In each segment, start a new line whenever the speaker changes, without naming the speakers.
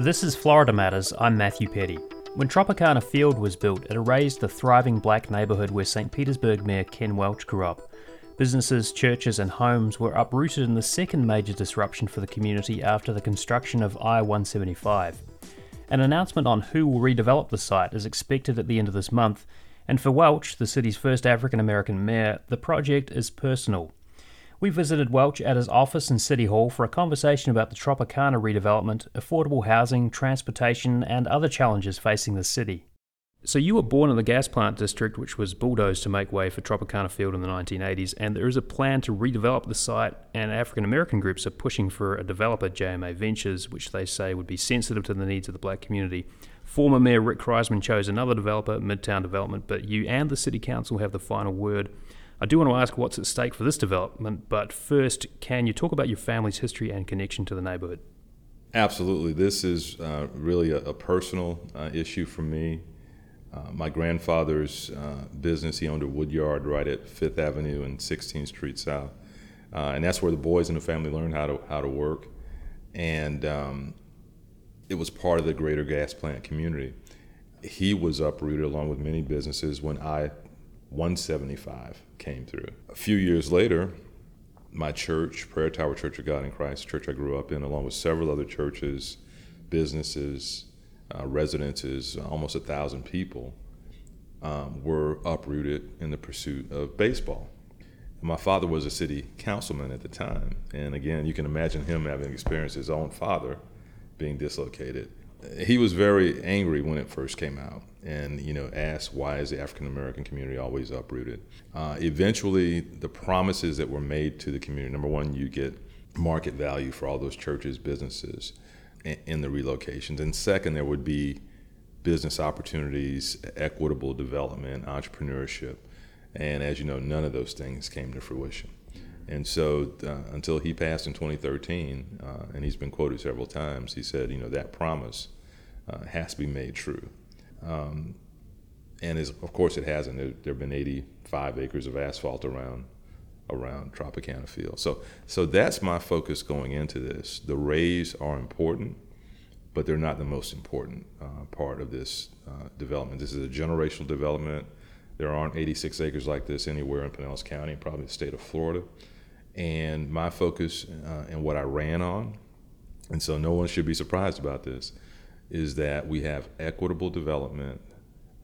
This is Florida Matters. I'm Matthew Peddie. When Tropicana Field was built, it erased the thriving black neighbourhood where St. Petersburg Mayor Ken Welch grew up. Businesses, churches, and homes were uprooted in the second major disruption for the community after the construction of I 175. An announcement on who will redevelop the site is expected at the end of this month, and for Welch, the city's first African American mayor, the project is personal. We visited Welch at his office in City Hall for a conversation about the Tropicana redevelopment, affordable housing, transportation, and other challenges facing the city. So, you were born in the gas plant district, which was bulldozed to make way for Tropicana Field in the 1980s, and there is a plan to redevelop the site, and African American groups are pushing for a developer, JMA Ventures, which they say would be sensitive to the needs of the black community. Former Mayor Rick Kriseman chose another developer, Midtown Development, but you and the City Council have the final word. I do want to ask what's at stake for this development, but first, can you talk about your family's history and connection to the neighborhood?
Absolutely. This is uh, really a, a personal uh, issue for me. Uh, my grandfather's uh, business, he owned a wood yard right at Fifth Avenue and 16th Street South. Uh, and that's where the boys in the family learned how to, how to work. And um, it was part of the greater gas plant community. He was uprooted along with many businesses when I 175 came through. A few years later, my church, Prayer Tower Church of God in Christ, church I grew up in, along with several other churches, businesses, uh, residences, almost a thousand people, um, were uprooted in the pursuit of baseball. My father was a city councilman at the time, and again, you can imagine him having experienced his own father being dislocated he was very angry when it first came out and you know asked why is the african american community always uprooted. Uh, eventually the promises that were made to the community number one you get market value for all those churches businesses in, in the relocations. And second there would be business opportunities equitable development entrepreneurship. And as you know none of those things came to fruition and so uh, until he passed in 2013, uh, and he's been quoted several times, he said, you know, that promise uh, has to be made true. Um, and is, of course it hasn't. There, there, have been 85 acres of asphalt around around Tropicana Field. So, so that's my focus going into this. The rays are important, but they're not the most important uh, part of this uh, development. This is a generational development. There aren't 86 acres like this anywhere in Pinellas County, probably the state of Florida. And my focus uh, and what I ran on, and so no one should be surprised about this, is that we have equitable development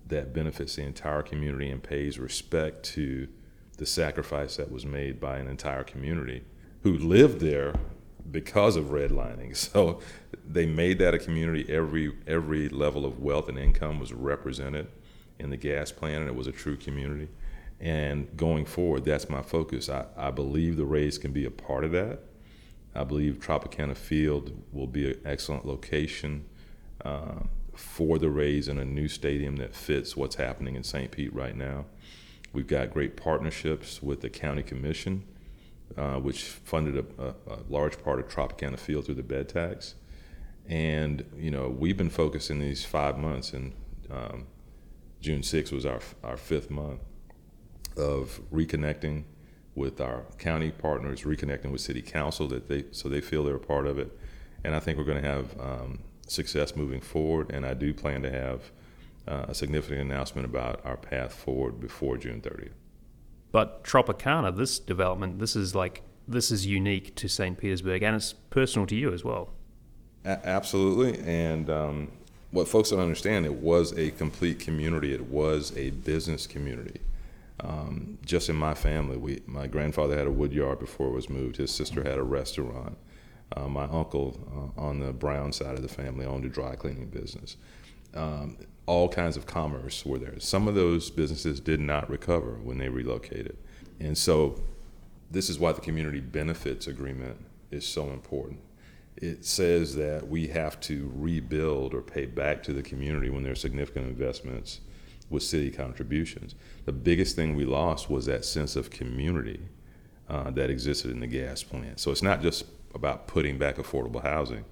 that benefits the entire community and pays respect to the sacrifice that was made by an entire community who lived there because of redlining. So they made that a community. Every every level of wealth and income was represented in the gas plant, and it was a true community. And going forward, that's my focus. I, I believe the Rays can be a part of that. I believe Tropicana Field will be an excellent location uh, for the Rays in a new stadium that fits what's happening in St. Pete right now. We've got great partnerships with the county commission, uh, which funded a, a, a, large part of Tropicana Field through the bed tax. And you know, we've been focusing these five months, and um, June 6th was our our fifth month of reconnecting with our county partners, reconnecting with city council that they so they feel they're a part of it. And I think we're going to have um, success moving forward. And I do plan to have uh, a significant announcement about our path forward before June 30th.
But Tropicana, this development, this is like this is unique to St. Petersburg, and it's personal to you as well.
A- absolutely, and um, what folks don't understand, it was a complete community. It was a business community. Um, just in my family, we my grandfather had a wood yard before it was moved. His sister had a restaurant. Uh, my uncle uh, on the Brown side of the family owned a dry cleaning business. Um, all kinds of commerce were there. Some of those businesses did not recover when they relocated. And so this is why the community benefits agreement is so important. it says that we have to rebuild or pay back to the community when there are significant investments with city contributions. The biggest thing we lost was that sense of community uh, that existed in the gas plant. So it's not just about putting back affordable housing.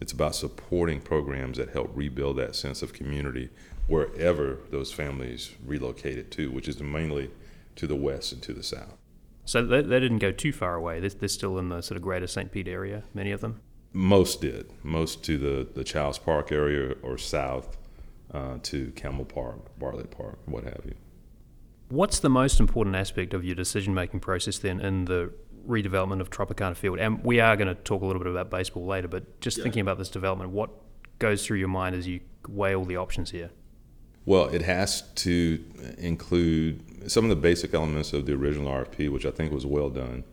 It's about supporting programs that help rebuild that sense of community wherever those families relocated to, which is mainly to the west and to the south.
So they, they didn't go too far away. They're, they're still in the sort of greater St. Pete area, many of them?
Most did. Most to the, the Childs Park area or south uh, to Campbell Park, Bartlett Park, what have you.
What's the most important aspect of your decision making process then in the redevelopment of Tropicana Field? And we are going to talk a little bit about baseball later, but just yeah. thinking about this development, what goes through your mind as you weigh all the options here?
Well, it has to include some of the basic elements of the original RFP, which I think was well done,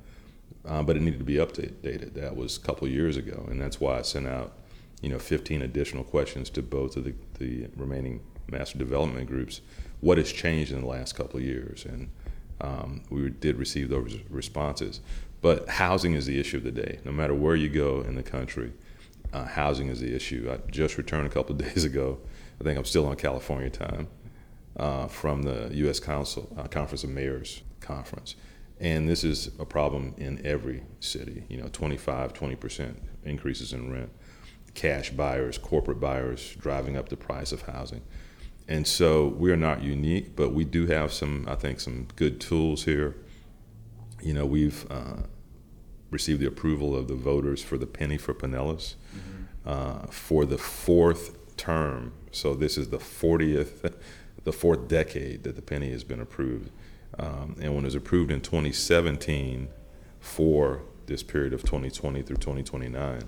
uh, but it needed to be updated. That was a couple years ago, and that's why I sent out, you know, 15 additional questions to both of the, the remaining master development groups. What has changed in the last couple of years? And um, we did receive those responses. But housing is the issue of the day. No matter where you go in the country, uh, housing is the issue. I just returned a couple of days ago I think I'm still on California time uh, from the U.S. Council uh, Conference of Mayors conference, and this is a problem in every city. You know, 25, 20 percent increases in rent, cash buyers, corporate buyers driving up the price of housing, and so we are not unique, but we do have some, I think, some good tools here. You know, we've uh, received the approval of the voters for the penny for Pinellas. Mm-hmm. Uh, for the fourth term. So this is the 40th, the fourth decade that the penny has been approved. Um, and when it was approved in 2017 for this period of 2020 through 2029,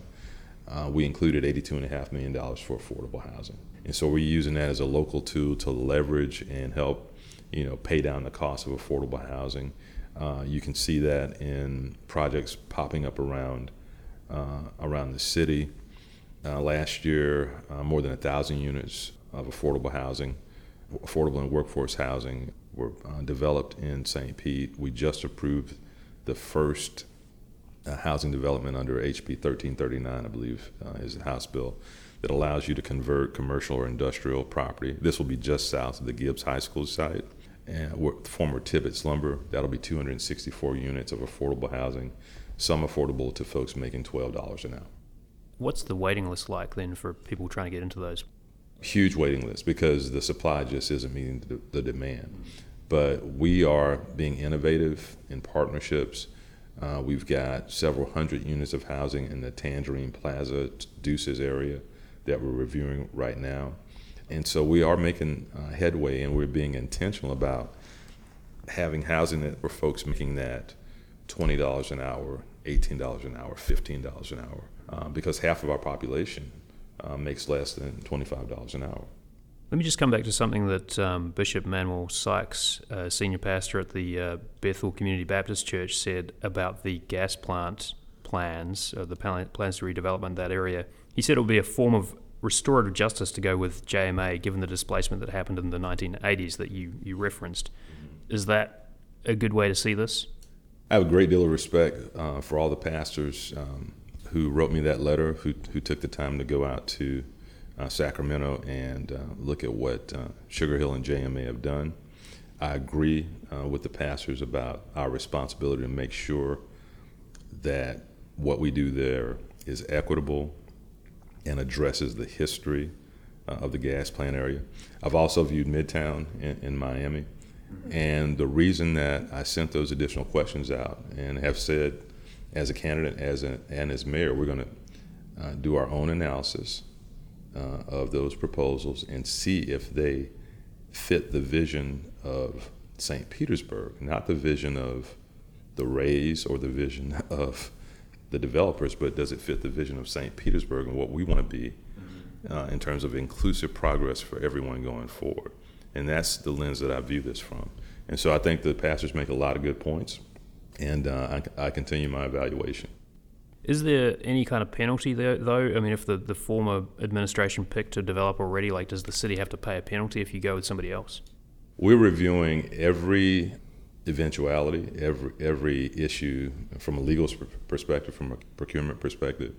uh, we included $82.5 million for affordable housing. And so we're using that as a local tool to leverage and help, you know, pay down the cost of affordable housing. Uh, you can see that in projects popping up around uh, around the city. Uh, last year, uh, more than a thousand units of affordable housing, affordable and workforce housing, were uh, developed in St. Pete. We just approved the first uh, housing development under HB 1339, I believe, uh, is a House bill that allows you to convert commercial or industrial property. This will be just south of the Gibbs High School site. And former Tibbetts Lumber, that'll be 264 units of affordable housing, some affordable to folks making $12 an hour.
What's the waiting list like then for people trying to get into those?
Huge waiting list because the supply just isn't meeting the, the demand. But we are being innovative in partnerships. Uh, we've got several hundred units of housing in the Tangerine Plaza, Deuces area that we're reviewing right now. And so we are making uh, headway and we're being intentional about having housing that for folks making that $20 an hour, $18 an hour, $15 an hour uh, because half of our population uh, makes less than $25 an hour.
Let me just come back to something that um, Bishop Manuel Sykes, uh, senior pastor at the uh, Bethel Community Baptist Church, said about the gas plant plans, uh, the plans to redevelopment that area. He said it would be a form of restorative justice to go with JMA, given the displacement that happened in the 1980s that you, you referenced. Is that a good way to see this?
I have a great deal of respect uh, for all the pastors um, who wrote me that letter, who, who took the time to go out to uh, Sacramento and uh, look at what uh, Sugar Hill and JMA have done. I agree uh, with the pastors about our responsibility to make sure that what we do there is equitable and addresses the history uh, of the gas plant area. I've also viewed Midtown in, in Miami. And the reason that I sent those additional questions out and have said as a candidate as a, and as mayor, we're going to uh, do our own analysis uh, of those proposals and see if they fit the vision of St. Petersburg, not the vision of the Rays or the vision of the developers, but does it fit the vision of St. Petersburg and what we want to be mm-hmm. uh, in terms of inclusive progress for everyone going forward? And that's the lens that I view this from. And so I think the pastors make a lot of good points and uh, I, I, continue my evaluation.
Is there any kind of penalty there, though? I mean, if the, the former administration picked a developer already, like, does the city have to pay a penalty if you go with somebody else?
We're reviewing every eventuality, every every issue from a legal perspective, from a procurement perspective.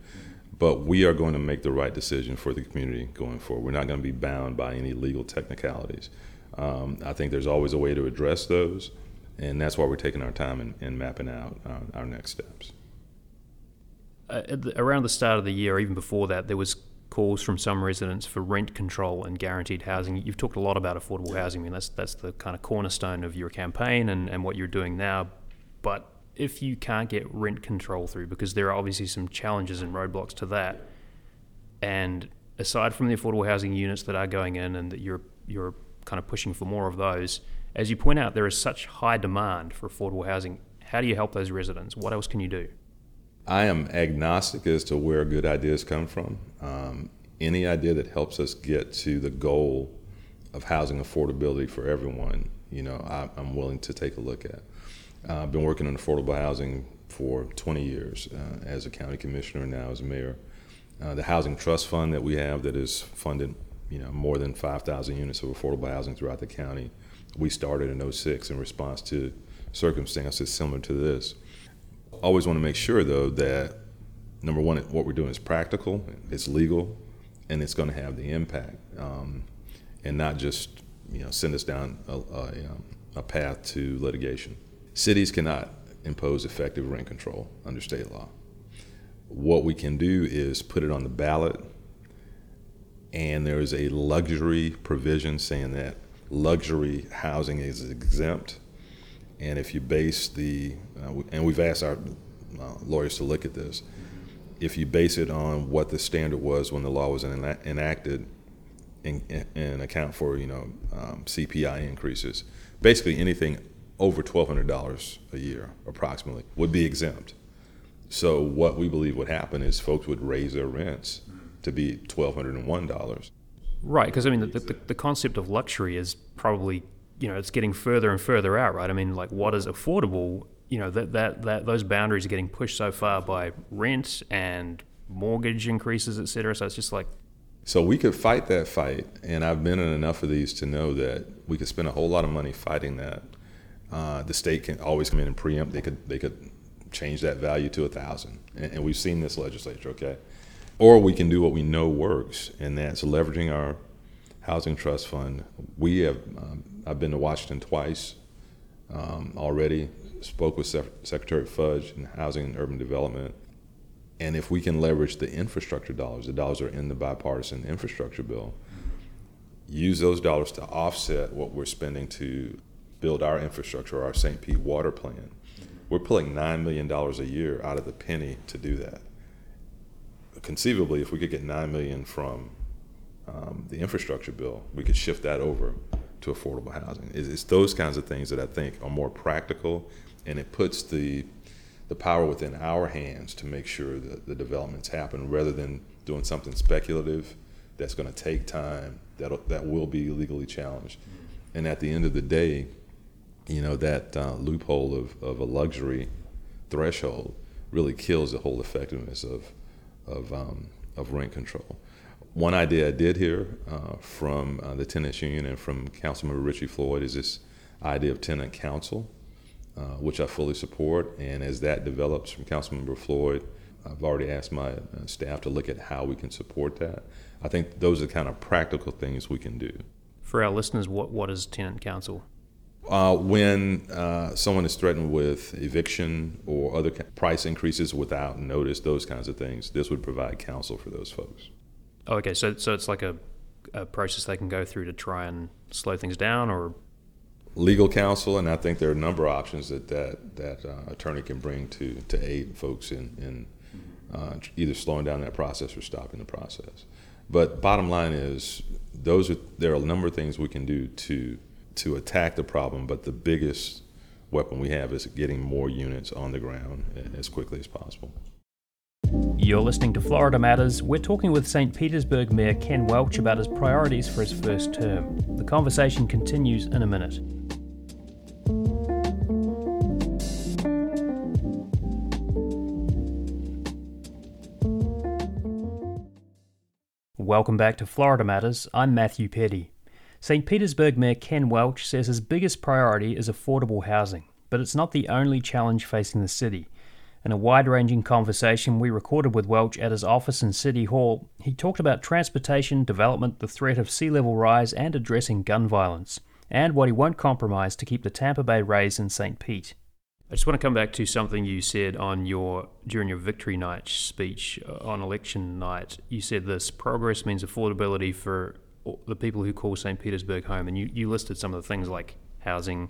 but we are going to make the right decision for the community going forward. We're not going to be bound by any legal technicalities. Um, I think there's always a way to address those, and that's why we're taking our time in, in mapping out uh, our next steps.
Uh, the, around the start of the year, even before that, there was calls from some residents for rent control and guaranteed housing. You've talked a lot about affordable housing. I mean, that's that's the kind of cornerstone of your campaign and, and what you're doing now. But if you can't get rent control through, because there are obviously some challenges and roadblocks to that, and aside from the affordable housing units that are going in and that you're you're kind of pushing for more of those, as you point out, there is such high demand for affordable housing. How do you help those residents? What else can you do?
I am agnostic as to where good ideas come from. Um, any idea that helps us get to the goal of housing affordability for everyone, you know, I, am willing to take a look at. Uh, I've been working on affordable housing for 20 years uh, as a county commissioner now as mayor. Uh, the housing trust fund that we have that is funded, you know, more than 5,000 units of affordable housing throughout the county. We started in 06 in response to circumstances similar to this. Always want to make sure, though, that number one, what we're doing is practical, it's legal, and it's going to have the impact, um, and not just you know send us down a, a, a path to litigation. Cities cannot impose effective rent control under state law. What we can do is put it on the ballot, and there is a luxury provision saying that luxury housing is exempt and if you base the, uh, and we've asked our uh, lawyers to look at this, if you base it on what the standard was when the law was enacted and, and account for, you know, um, CPI increases, basically anything over $1,200 a year approximately would be exempt. So what we believe would happen is folks would raise their rents to be $1,201.
Right, because I mean, the, the, the concept of luxury is probably you know it's getting further and further out, right? I mean, like what is affordable? You know that that that those boundaries are getting pushed so far by rent and mortgage increases, et cetera. So it's just like.
So we could fight that fight, and I've been in enough of these to know that we could spend a whole lot of money fighting that. Uh, the state can always come in and preempt. They could they could change that value to a thousand, and, and we've seen this legislature. Okay, or we can do what we know works, and that's leveraging our housing trust fund. We have um, I've been to Washington twice um, already. Spoke with Secretary Fudge in Housing and Urban Development. And if we can leverage the infrastructure dollars, the dollars are in the bipartisan infrastructure bill, use those dollars to offset what we're spending to build our infrastructure, our St. Pete water plan. We're pulling $9 million a year out of the penny to do that. Conceivably, if we could get 9 million from um, the infrastructure bill, we could shift that over to affordable housing. It's, it's, those kinds of things that I think are more practical, and it puts the the power within our hands to make sure that the developments happen, rather than doing something speculative that's going to take time that that will be legally challenged. And at the end of the day, you know that uh, loophole of, of a luxury threshold really kills the whole effectiveness of of um, of rent control. One idea I did hear uh, from uh, the tenants union and from Councilmember Richie Floyd is this idea of tenant council, uh, which I fully support. And as that develops from Councilmember Floyd, I've already asked my uh, staff to look at how we can support that. I think those are the kind of practical things we can do.
For our listeners, what, what is tenant council?
Uh, when uh, someone is threatened with eviction or other price increases without notice, those kinds of things, this would provide counsel for those folks.
Oh, okay. So so it's like a, a process they can go through to try and slow things down, or
legal counsel, and I think there are a number of options that that that uh, attorney can bring to to aid folks in in uh, either slowing down that process or stopping the process. But bottom line is, those are there are a number of things we can do to to attack the problem. But the biggest weapon we have is getting more units on the ground as quickly as possible.
You're listening to Florida Matters. We're talking with St. Petersburg Mayor Ken Welch about his priorities for his first term. The conversation continues in a minute. Welcome back to Florida Matters. I'm Matthew Peddie. St. Petersburg Mayor Ken Welch says his biggest priority is affordable housing, but it's not the only challenge facing the city. In a wide ranging conversation we recorded with Welch at his office in City Hall, he talked about transportation, development, the threat of sea level rise, and addressing gun violence, and what he won't compromise to keep the Tampa Bay Rays in St. Pete. I just want to come back to something you said on your during your victory night speech uh, on election night. You said this progress means affordability for the people who call St. Petersburg home, and you, you listed some of the things like housing.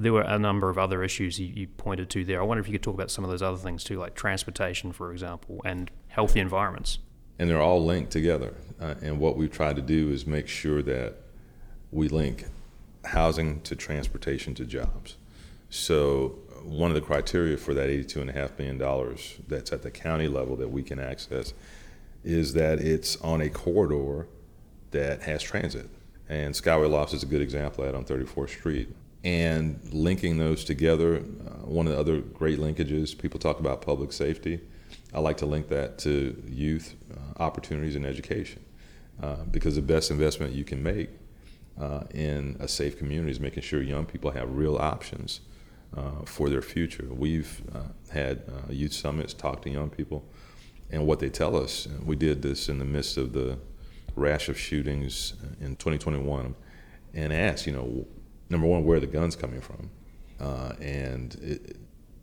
There were a number of other issues you, you pointed to there. I wonder if you could talk about some of those other things too, like transportation, for example, and healthy environments.
And they're all linked together. Uh, and what we've tried to do is make sure that we link housing to transportation to jobs. So one of the criteria for that $82.5 million that's at the county level that we can access is that it's on a corridor that has transit. And Skyway Lofts is a good example of that on 34th Street. And linking those together, uh, one of the other great linkages, people talk about public safety. I like to link that to youth uh, opportunities and education uh, because the best investment you can make uh, in a safe community is making sure young people have real options uh, for their future. We've uh, had youth summits, talk to young people, and what they tell us. We did this in the midst of the rash of shootings in 2021, and asked, you know, number one, where are the guns coming from? Uh, and it,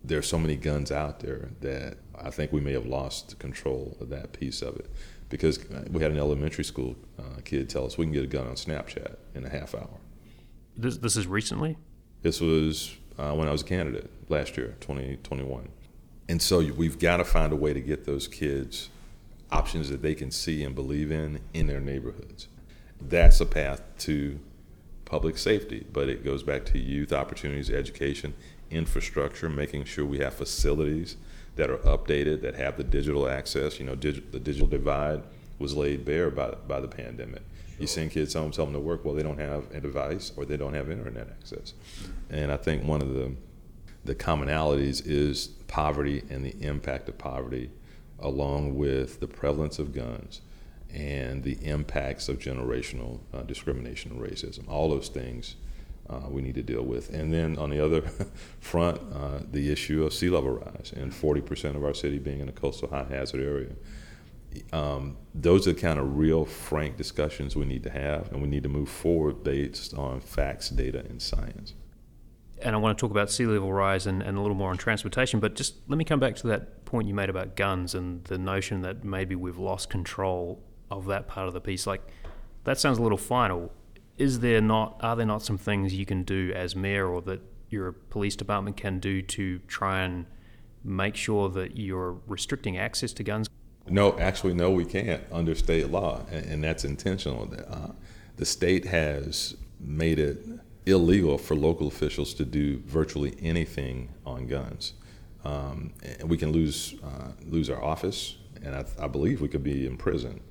there are so many guns out there that I think we may have lost control of that piece of it. Because we had an elementary school uh, kid tell us we can get a gun on Snapchat in a half hour.
This, this is recently?
This was uh, when I was a candidate last year, 2021. And so we've got to find a way to get those kids options that they can see and believe in in their neighborhoods. That's a path to public safety, but it goes back to youth opportunities, education, infrastructure, making sure we have facilities that are updated, that have the digital access. You know, dig- the digital divide was laid bare by, by the pandemic. You send kids home, tell them to work. Well, they don't have a device or they don't have internet access. Mm-hmm. And I think one of the the commonalities is poverty and the impact of poverty, along with the prevalence of guns and the impacts of generational uh, discrimination and racism. All those things uh, we need to deal with. And then on the other front, uh, the issue of sea level rise and 40% of our city being in a coastal high hazard area um, those are the kind of real, frank discussions we need to have, and we need to move forward based on facts, data, and science.
And I want to talk about sea level rise and, and a little more on transportation, but just let me come back to that point you made about guns and the notion that maybe we've lost control of that part of the piece. Like, that sounds a little final. Is there not, are there not some things you can do as mayor or that your police department can do to try and make sure that you're restricting access to guns?
No, actually, no, we can't under state law, and, and that's intentional. Uh, the state has made it illegal for local officials to do virtually anything on guns. Um, and we can lose uh, lose our office, and I, I, believe we could be in prison.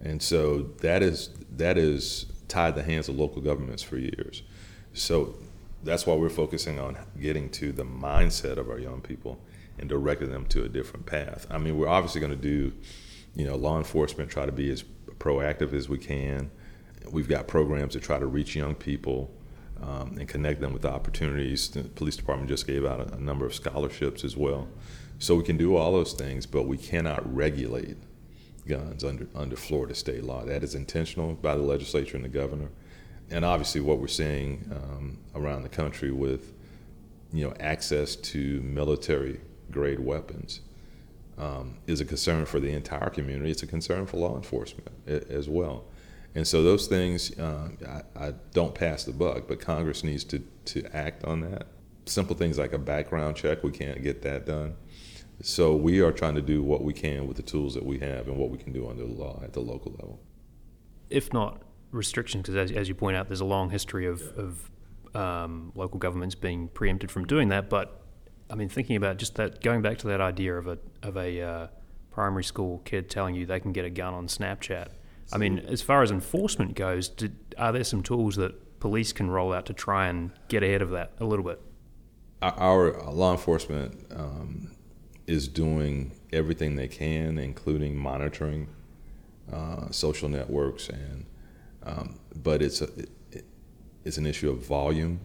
And so that is that is tied the hands of local governments for years. So that's why we're focusing on getting to the mindset of our young people and directing them to a different path. I mean, we're obviously going to do, you know, law enforcement, try to be as proactive as we can. We've got programs to try to reach young people um, and connect them with opportunities. The police department just gave out a, a number of scholarships as well. So we can do all those things, but we cannot regulate guns under under Florida state law. That is intentional by the legislature and the governor. And obviously, what we're seeing um, around the country with you know access to military grade weapons um, is a concern for the entire community. It's a concern for law enforcement as well. And so those things, uh, I, I, don't pass the buck, but Congress needs to, to act on that. Simple things like a background check, we can't get that done. So we are trying to do what we can with the tools that we have and what we can do under the law at the local level.
If not restrictions, because as, as you point out, there's a long history of, of um, local governments being preempted from doing that, but I mean, thinking about just that, going back to that idea of a of a uh, primary school kid telling you they can get a gun on Snapchat. I mean, as far as enforcement goes, did, are there some tools that police can roll out to try and get ahead of that a little bit?
Our law enforcement um, is doing everything they can, including monitoring uh, social networks, and um, but it's a it, it's an issue of volume.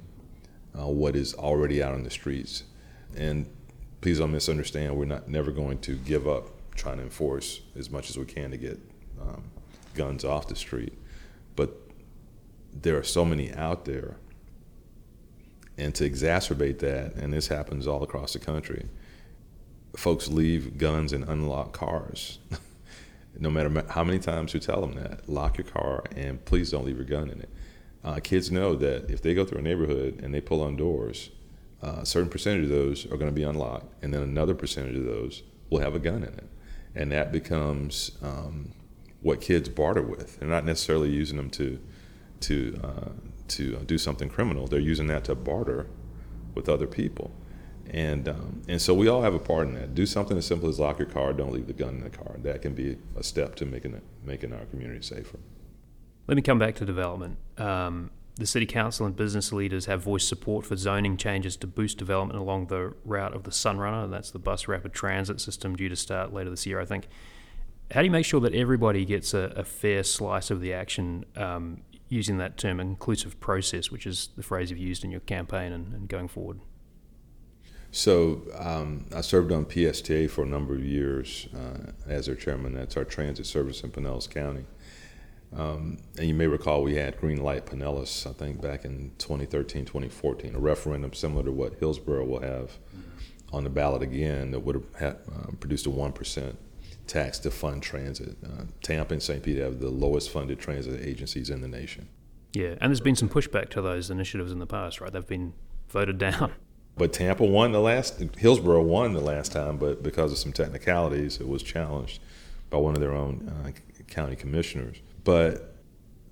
Uh, what is already out on the streets and please don't misunderstand. We're not never going to give up trying to enforce as much as we can to get um, guns off the street. But there are so many out there. And to exacerbate that, and this happens all across the country, folks leave guns in unlocked cars. no matter how many times you tell them that, lock your car and please don't leave your gun in it. Uh, kids know that if they go through a neighborhood and they pull on doors, uh, a certain percentage of those are going to be unlocked, and then another percentage of those will have a gun in it. And that becomes um, what kids barter with. They're not necessarily using them to to uh, to do something criminal. They're using that to barter with other people, and um, and so we all have a part in that. Do something as simple as lock your car. Don't leave the gun in the car. That can be a step to making it making our community safer.
Let me come back to development. Um, the City Council and business leaders have voiced support for zoning changes to boost development along the route of the Sunrunner. That's the bus rapid transit system due to start later this year, I think how do you make sure that everybody gets a, a fair slice of the action um, using that term inclusive process, which is the phrase you've used in your campaign and, and going forward?
So um, I served on PSTA for a number of years uh, as their chairman. That's our transit service in Pinellas County. Um, and you may recall we had Green Light Pinellas, I think, back in 2013, 2014, a referendum similar to what Hillsborough will have on the ballot again that would have uh, produced a 1% tax to fund transit. Uh, Tampa and St. Pete have the lowest funded transit agencies in the nation.
Yeah, and there's been some pushback to those initiatives in the past, right? They've been voted down.
But Tampa won the last, Hillsborough won the last time, but because of some technicalities, it was challenged by one of their own uh, county commissioners. But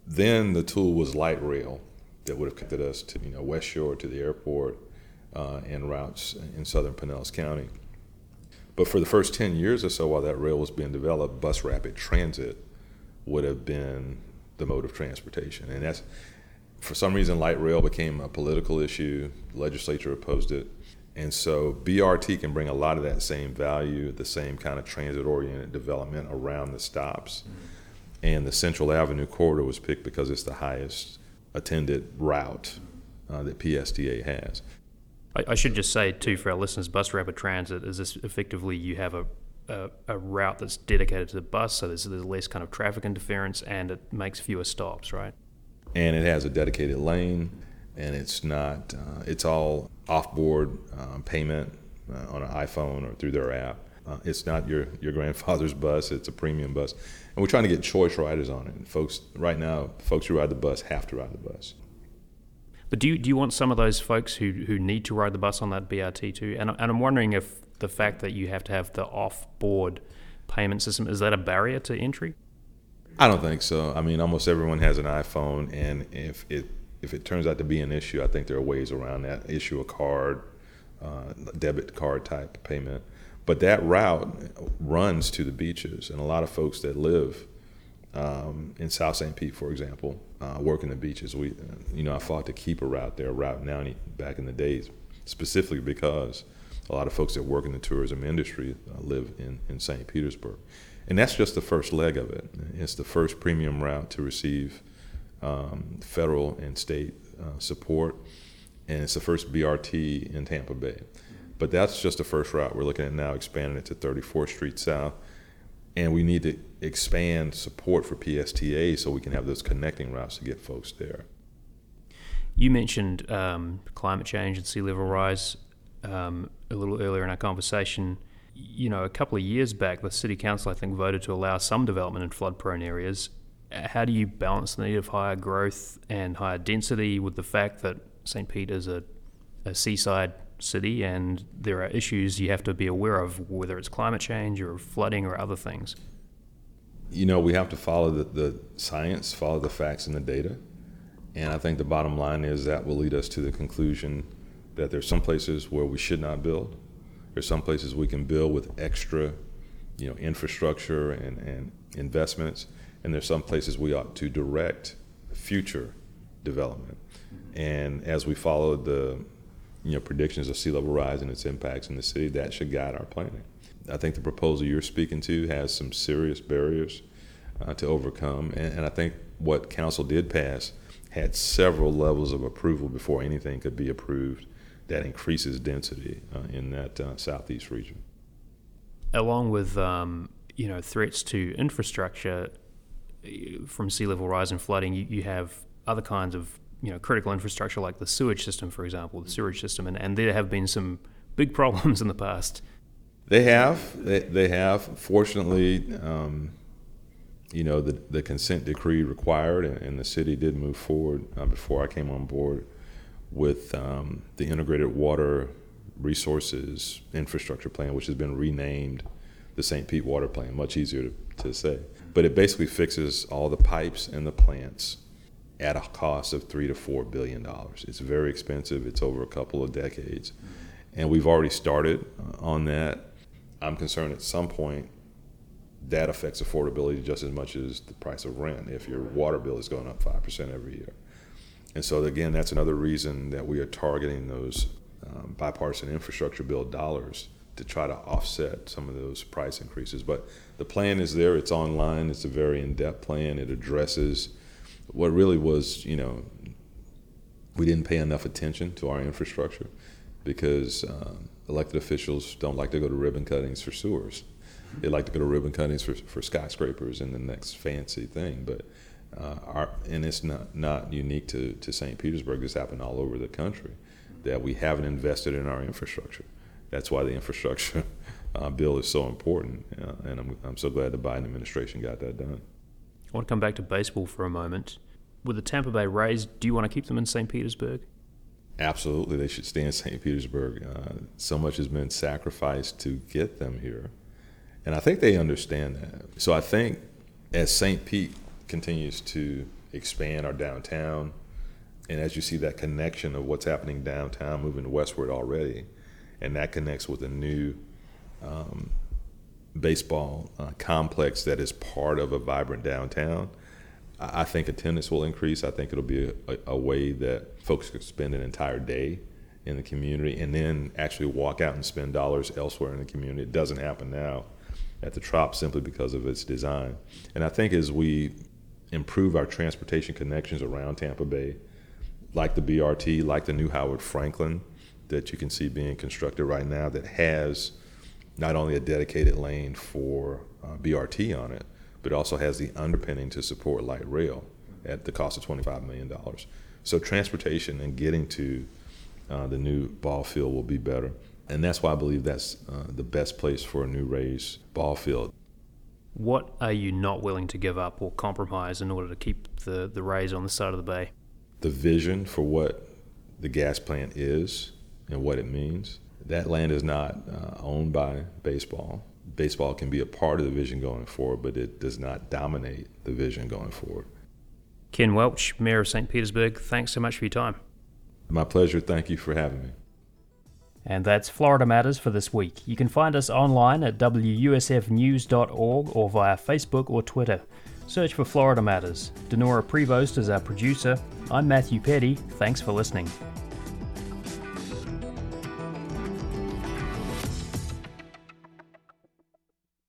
then the tool was light rail that would have connected us to, you know, West Shore to the airport uh, and routes in southern Pinellas County. But for the first 10 years or so while that rail was being developed, bus rapid transit would have been the mode of transportation. And that's, for some reason, light rail became a political issue. The legislature opposed it. And so BRT can bring a lot of that same value, the same kind of transit oriented development around the stops. And the Central Avenue corridor was picked because it's the highest attended route uh, that PSTA has.
I, I, should just say too for our listeners, bus rapid transit is this effectively you have a, a, a route that's dedicated to the bus, so there's, there's less kind of traffic interference and it makes fewer stops, right?
And it has a dedicated lane, and it's not uh, it's all off-board um, payment uh, on an iPhone or through their app. Uh, it's not your your grandfather's bus; it's a premium bus, and we're trying to get choice riders on it. And folks, right now, folks who ride the bus have to ride the bus.
But do you, do you want some of those folks who, who need to ride the bus on that BRT too? And, and I'm wondering if the fact that you have to have the off board payment system is that a barrier to entry?
I don't think so. I mean, almost everyone has an iPhone, and if it if it turns out to be an issue, I think there are ways around that. Issue a card, uh, debit card type payment. But that route runs to the beaches, and a lot of folks that live um, in South St. Pete, for example, uh, working the beaches. We, you know, I fought to keep a route there, Route 90, back in the days, specifically because a lot of folks that work in the tourism industry uh, live in, in St. Petersburg. And that's just the first leg of it. It's the first premium route to receive um, federal and state uh, support, and it's the first BRT in Tampa Bay. But that's just the first route. We're looking at now expanding it to 34th Street South and we need to expand support for PSTA so we can have those connecting routes to get folks there.
You mentioned um, climate change and sea level rise um, a little earlier in our conversation. You know, a couple of years back, the city council, I think, voted to allow some development in flood-prone areas. Uh, how do you balance the need of higher growth and higher density with the fact that St. Pete is a, a seaside city, and there are issues you have to be aware of, whether it's climate change or flooding or other things.
You know, we have to follow the, the science, follow the facts and the data. And I think the bottom line is that will lead us to the conclusion that there's some places where we should not build. There's some places we can build with extra, you know, infrastructure and, and investments. And there's some places we ought to direct future development. And as we follow the you know, predictions of sea level rise and its impacts in the city, that should guide our planning. I think the proposal you're speaking to has some serious barriers uh, to overcome, and, and I think what council did pass had several levels of approval before anything could be approved that increases density uh, in that uh, southeast region.
Along with um, you know threats to infrastructure from sea level rise and flooding, you, you have other kinds of you know critical infrastructure like the sewage system, for example, the sewage system, and, and there have been some big problems in the past.
They have, they, they have. Fortunately, um, you know, the, the consent decree required, and, and the city did move forward uh, before I came on board with um, the integrated water resources infrastructure plan, which has been renamed the St. Pete Water Plan, much easier to, to say. But it basically fixes all the pipes and the plants at a cost of three to four billion dollars. It's very expensive. It's over a couple of decades, and we've already started uh, on that. I'm concerned at some point that affects affordability just as much as the price of rent if your water bill is going up 5% every year. And so, again, that's another reason that we are targeting those um, bipartisan infrastructure bill dollars to try to offset some of those price increases. But the plan is there, it's online, it's a very in depth plan. It addresses what really was, you know, we didn't pay enough attention to our infrastructure because um, elected officials don't like to go to ribbon cuttings for sewers. They like to go to ribbon cuttings for, for skyscrapers and the next fancy thing. But uh, our, and it's not, not unique to, to St. Petersburg. This happened all over the country that we haven't invested in our infrastructure. That's why the infrastructure uh, bill is so important. Uh, and I'm, I'm so glad the Biden administration got that done.
I want to come back to baseball for a moment. With the Tampa Bay Rays, do you want to keep them in St. Petersburg?
Absolutely, they should stay in St. Petersburg. Uh, so much has been sacrificed to get them here. And I think they understand that. So I think as St. Pete continues to expand our downtown, and as you see that connection of what's happening downtown moving westward already, and that connects with a new um, baseball uh, complex that is part of a vibrant downtown, I think attendance will increase. I think it'll be a, a, way that folks could spend an entire day in the community and then actually walk out and spend dollars elsewhere in the community. It doesn't happen now at the Trop simply because of its design. And I think as we improve our transportation connections around Tampa Bay, like the BRT, like the new Howard Franklin that you can see being constructed right now, that has not only a dedicated lane for uh, BRT on it, but also has the underpinning to support light rail at the cost of $25 million. So transportation and getting to uh, the new ball field will be better. And that's why I believe that's uh, the best place for a new Rays ball field.
What are you not willing to give up or compromise in order to keep the, the Rays on the side of the bay?
The vision for what the gas plant is and what it means. That land is not uh, owned by baseball. Baseball can be a part of the vision going forward, but it does not dominate the vision going forward.
Ken Welch, Mayor of St. Petersburg, thanks so much for your time.
My pleasure. Thank you for having me.
And that's Florida Matters for this week. You can find us online at wusfnews.org or via Facebook or Twitter. Search for Florida Matters. Dinorah Prevost is our producer. I'm Matthew Peddie. Thanks for listening.